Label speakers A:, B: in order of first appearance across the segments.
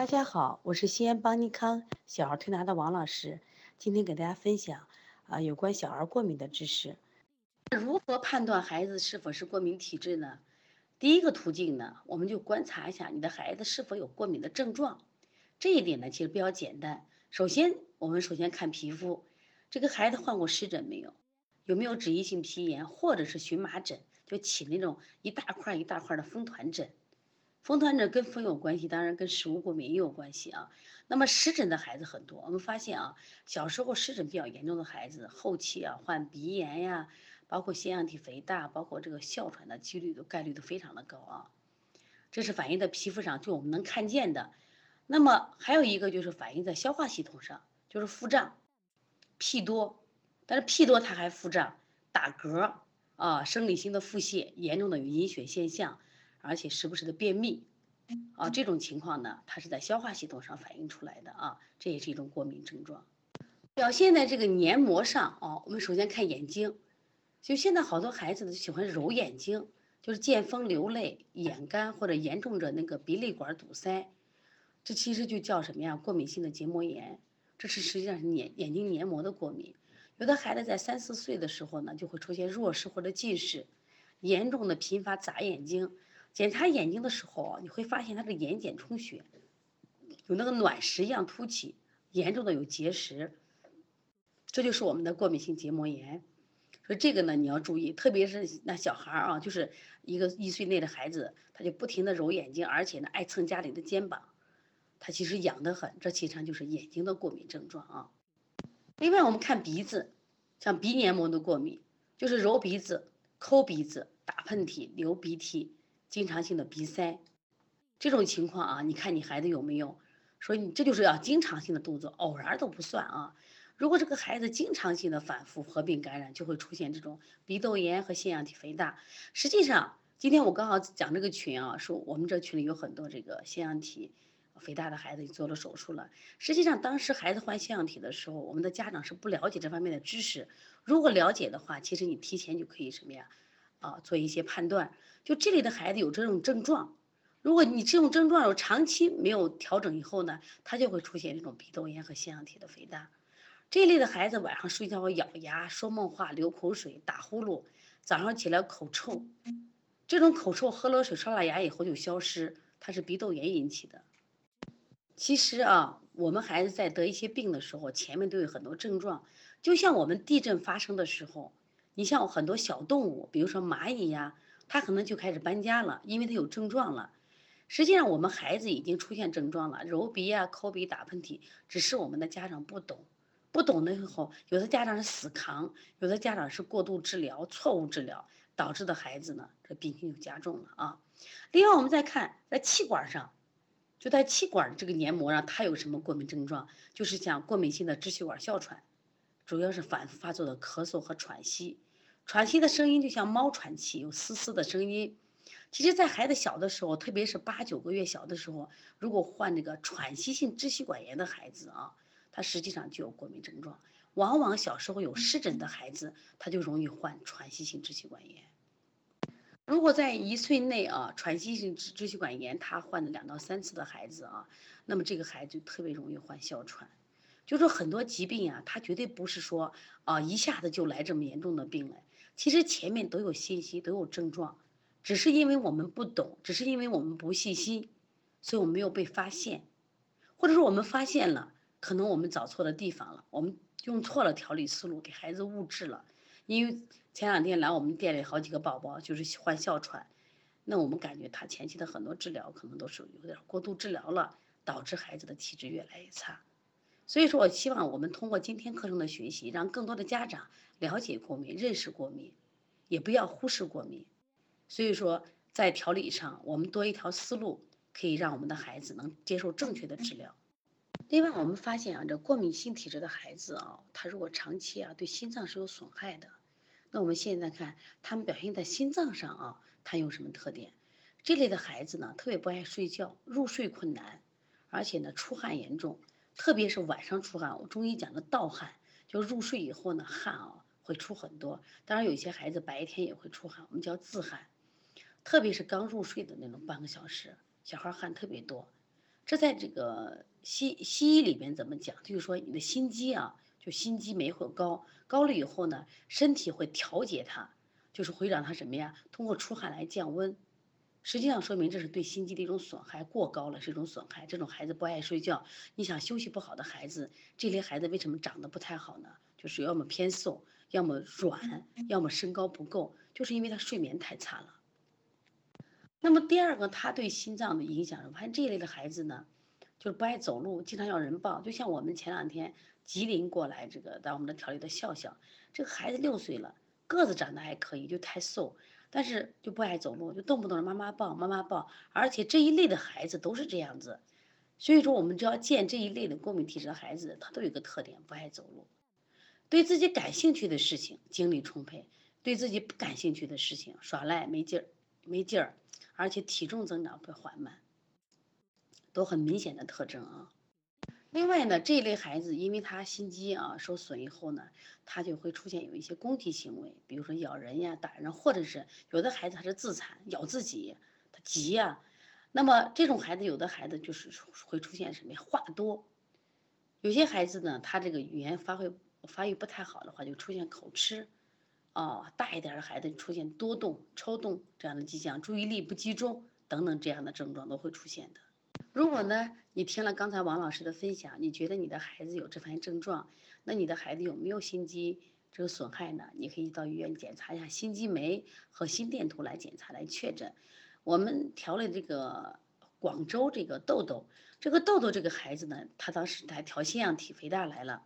A: 大家好，我是西安邦尼康小儿推拿的王老师，今天给大家分享啊有关小儿过敏的知识。如何判断孩子是否是过敏体质呢？第一个途径呢，我们就观察一下你的孩子是否有过敏的症状。这一点呢，其实比较简单。首先，我们首先看皮肤，这个孩子患过湿疹没有？有没有脂溢性皮炎或者是荨麻疹？就起那种一大块一大块的风团疹。风团疹跟风有关系，当然跟食物过敏也有关系啊。那么湿疹的孩子很多，我们发现啊，小时候湿疹比较严重的孩子，后期啊患鼻炎呀，包括腺样体肥大，包括这个哮喘的几率都概率都非常的高啊。这是反映在皮肤上，就我们能看见的。那么还有一个就是反映在消化系统上，就是腹胀、屁多，但是屁多它还腹胀、打嗝啊，生理性的腹泻，严重的有阴血现象。而且时不时的便秘，啊，这种情况呢，它是在消化系统上反映出来的啊，这也是一种过敏症状。表现在这个黏膜上啊，我们首先看眼睛，就现在好多孩子都喜欢揉眼睛，就是见风流泪、眼干或者严重者那个鼻泪管堵塞，这其实就叫什么呀？过敏性的结膜炎，这是实际上是眼眼睛黏膜的过敏。有的孩子在三四岁的时候呢，就会出现弱视或者近视，严重的频发眨眼睛。检查眼睛的时候啊，你会发现他的眼睑充血，有那个卵石一样凸起，严重的有结石，这就是我们的过敏性结膜炎。所以这个呢你要注意，特别是那小孩儿啊，就是一个一岁内的孩子，他就不停的揉眼睛，而且呢爱蹭家里的肩膀，他其实痒得很，这其实就是眼睛的过敏症状啊。另外我们看鼻子，像鼻黏膜的过敏，就是揉鼻子、抠鼻子、打喷嚏、流鼻涕。经常性的鼻塞，这种情况啊，你看你孩子有没有？所以你这就是要经常性的动作，偶然都不算啊。如果这个孩子经常性的反复合并感染，就会出现这种鼻窦炎和腺样体肥大。实际上，今天我刚好讲这个群啊，说我们这群里有很多这个腺样体肥大的孩子做了手术了。实际上，当时孩子患腺样体的时候，我们的家长是不了解这方面的知识。如果了解的话，其实你提前就可以什么呀？啊，做一些判断，就这类的孩子有这种症状，如果你这种症状有长期没有调整以后呢，他就会出现这种鼻窦炎和腺样体的肥大。这类的孩子晚上睡觉会咬牙、说梦话、流口水、打呼噜，早上起来口臭，这种口臭喝了水刷了牙以后就消失，它是鼻窦炎引起的。其实啊，我们孩子在得一些病的时候，前面都有很多症状，就像我们地震发生的时候。你像很多小动物，比如说蚂蚁呀，它可能就开始搬家了，因为它有症状了。实际上，我们孩子已经出现症状了，揉鼻啊、抠鼻、打喷嚏，只是我们的家长不懂，不懂的时候，有的家长是死扛，有的家长是过度治疗、错误治疗导致的孩子呢，这病情就加重了啊。另外，我们再看在气管上，就在气管这个黏膜上，它有什么过敏症状？就是像过敏性的支气管哮喘，主要是反复发作的咳嗽和喘息。喘息的声音就像猫喘气，有嘶嘶的声音。其实，在孩子小的时候，特别是八九个月小的时候，如果患这个喘息性支气管炎的孩子啊，他实际上就有过敏症状。往往小时候有湿疹的孩子，他就容易患喘息性支气管炎。如果在一岁内啊，喘息性支支气管炎他患了两到三次的孩子啊，那么这个孩子就特别容易患哮喘。就说很多疾病啊，他绝对不是说啊一下子就来这么严重的病来。其实前面都有信息，都有症状，只是因为我们不懂，只是因为我们不细心，所以我们没有被发现，或者说我们发现了，可能我们找错了地方了，我们用错了调理思路，给孩子误治了。因为前两天来我们店里好几个宝宝就是患哮喘，那我们感觉他前期的很多治疗可能都是有点过度治疗了，导致孩子的体质越来越差。所以说我希望我们通过今天课程的学习，让更多的家长了解过敏、认识过敏，也不要忽视过敏。所以说，在调理上，我们多一条思路，可以让我们的孩子能接受正确的治疗。另外，我们发现啊，这过敏性体质的孩子啊，他如果长期啊对心脏是有损害的，那我们现在看他们表现在心脏上啊，他有什么特点？这类的孩子呢，特别不爱睡觉，入睡困难，而且呢出汗严重。特别是晚上出汗，我中医讲的盗汗，就入睡以后呢，汗啊会出很多。当然，有些孩子白天也会出汗，我们叫自汗。特别是刚入睡的那种半个小时，小孩汗特别多。这在这个西西医里边怎么讲？就是说你的心肌啊，就心肌酶会高，高了以后呢，身体会调节它，就是会让它什么呀？通过出汗来降温。实际上说明这是对心肌的一种损害，过高了是一种损害。这种孩子不爱睡觉，你想休息不好的孩子，这类孩子为什么长得不太好呢？就是要么偏瘦，要么软，要么身高不够，就是因为他睡眠太差了。那么第二个，他对心脏的影响，我发现这一类的孩子呢，就是不爱走路，经常要人抱。就像我们前两天吉林过来这个在我们的调理的笑笑，这个孩子六岁了，个子长得还可以，就太瘦。但是就不爱走路，就动不动让妈妈抱，妈妈抱，而且这一类的孩子都是这样子，所以说我们只要见这一类的过敏体质的孩子，他都有一个特点，不爱走路，对自己感兴趣的事情精力充沛，对自己不感兴趣的事情耍赖没劲儿，没劲儿，而且体重增长会缓慢，都很明显的特征啊。另外呢，这一类孩子，因为他心肌啊受损以后呢，他就会出现有一些攻击行为，比如说咬人呀、打人，或者是有的孩子他是自残，咬自己，他急呀。那么这种孩子，有的孩子就是会出现什么呀？话多。有些孩子呢，他这个语言发挥发育不太好的话，就出现口吃。啊，大一点的孩子出现多动、抽动这样的迹象，注意力不集中等等这样的症状都会出现的。如果呢，你听了刚才王老师的分享，你觉得你的孩子有这方面症状，那你的孩子有没有心肌这个损害呢？你可以到医院检查一下心肌酶和心电图来检查来确诊。我们调了这个广州这个豆豆，这个豆豆这个孩子呢，他当时还调腺样体肥大来了，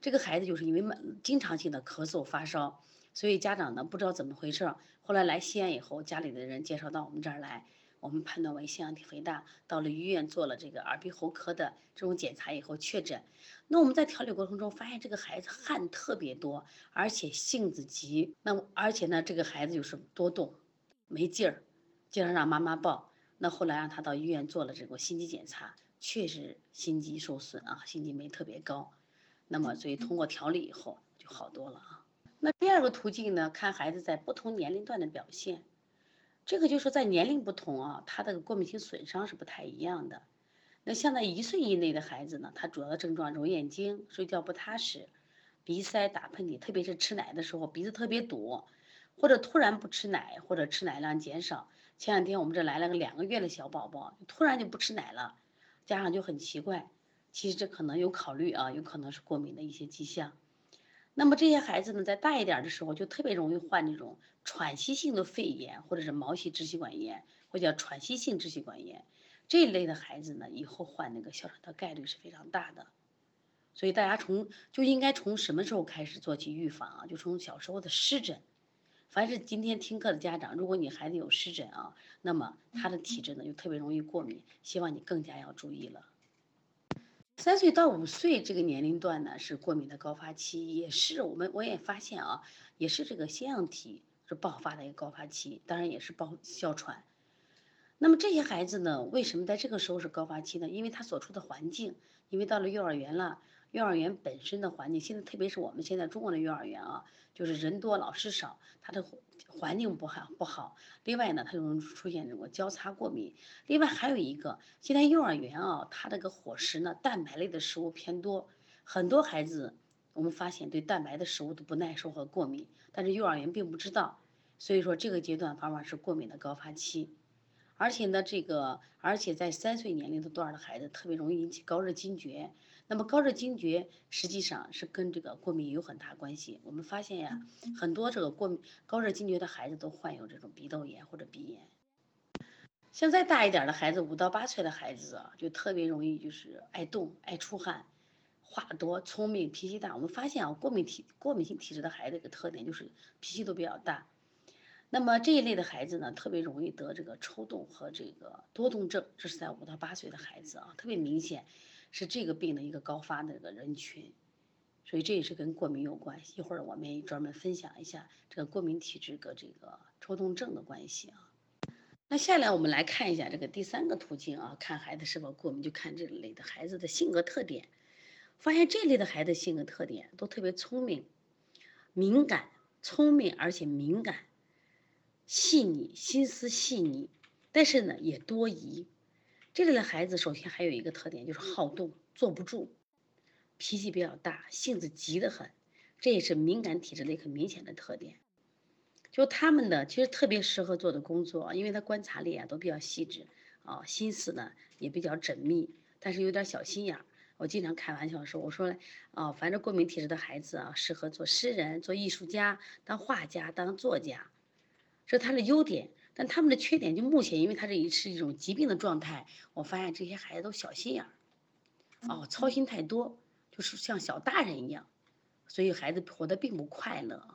A: 这个孩子就是因为经常性的咳嗽发烧，所以家长呢不知道怎么回事，后来来西安以后，家里的人介绍到我们这儿来。我们判断为腺样体肥大，到了医院做了这个耳鼻喉科的这种检查以后确诊。那我们在调理过程中发现这个孩子汗特别多，而且性子急。那而且呢，这个孩子就是多动，没劲儿，经常让妈妈抱。那后来让他到医院做了这个心肌检查，确实心肌受损啊，心肌酶特别高。那么所以通过调理以后就好多了啊。那第二个途径呢，看孩子在不同年龄段的表现。这个就是在年龄不同啊，他的过敏性损伤是不太一样的。那像在一岁以内的孩子呢，他主要的症状揉眼睛、睡觉不踏实、鼻塞、打喷嚏，特别是吃奶的时候鼻子特别堵，或者突然不吃奶，或者吃奶量减少。前两天我们这来了个两个月的小宝宝，突然就不吃奶了，家长就很奇怪。其实这可能有考虑啊，有可能是过敏的一些迹象。那么这些孩子呢，在大一点的时候就特别容易患这种喘息性的肺炎，或者是毛细支气管炎，或叫喘息性支气管炎。这一类的孩子呢，以后患那个哮喘的概率是非常大的。所以大家从就应该从什么时候开始做起预防啊？就从小时候的湿疹。凡是今天听课的家长，如果你孩子有湿疹啊，那么他的体质呢就特别容易过敏，希望你更加要注意了。三岁到五岁这个年龄段呢，是过敏的高发期，也是我们我也发现啊，也是这个腺样体是爆发的一个高发期，当然也是爆哮喘。那么这些孩子呢，为什么在这个时候是高发期呢？因为他所处的环境，因为到了幼儿园了，幼儿园本身的环境，现在特别是我们现在中国的幼儿园啊，就是人多老师少，他的。环境不好不好，另外呢，他容易出现这个交叉过敏。另外还有一个，现在幼儿园啊，它这个伙食呢，蛋白类的食物偏多，很多孩子我们发现对蛋白的食物都不耐受和过敏，但是幼儿园并不知道，所以说这个阶段往往是过敏的高发期。而且呢，这个而且在三岁年龄的段的孩子特别容易引起高热惊厥。那么高热惊厥实际上是跟这个过敏有很大关系。我们发现呀，很多这个过敏高热惊厥的孩子都患有这种鼻窦炎或者鼻炎。像再大一点的孩子，五到八岁的孩子啊，就特别容易就是爱动、爱出汗、话多、聪明、脾气大。我们发现啊，过敏体过敏性体质的孩子一个特点就是脾气都比较大。那么这一类的孩子呢，特别容易得这个抽动和这个多动症，这是在五到八岁的孩子啊，特别明显。是这个病的一个高发的这个人群，所以这也是跟过敏有关系。一会儿我们专门分享一下这个过敏体质和这个抽动症的关系啊。那下来我们来看一下这个第三个途径啊，看孩子是否过敏，就看这类的孩子的性格特点。发现这类的孩子性格特点都特别聪明、敏感、聪明而且敏感、细腻、心思细腻，但是呢也多疑。这类的孩子首先还有一个特点就是好动，坐不住，脾气比较大，性子急得很，这也是敏感体质的一个明显的特点。就他们的其实特别适合做的工作，因为他观察力啊都比较细致，啊心思呢也比较缜密，但是有点小心眼儿。我经常开玩笑说，我说啊，反正过敏体质的孩子啊，适合做诗人、做艺术家、当画家、当作家，这是他的优点。但他们的缺点就目前，因为他这一是一种疾病的状态，我发现这些孩子都小心眼儿，哦，操心太多，就是像小大人一样，所以孩子活得并不快乐。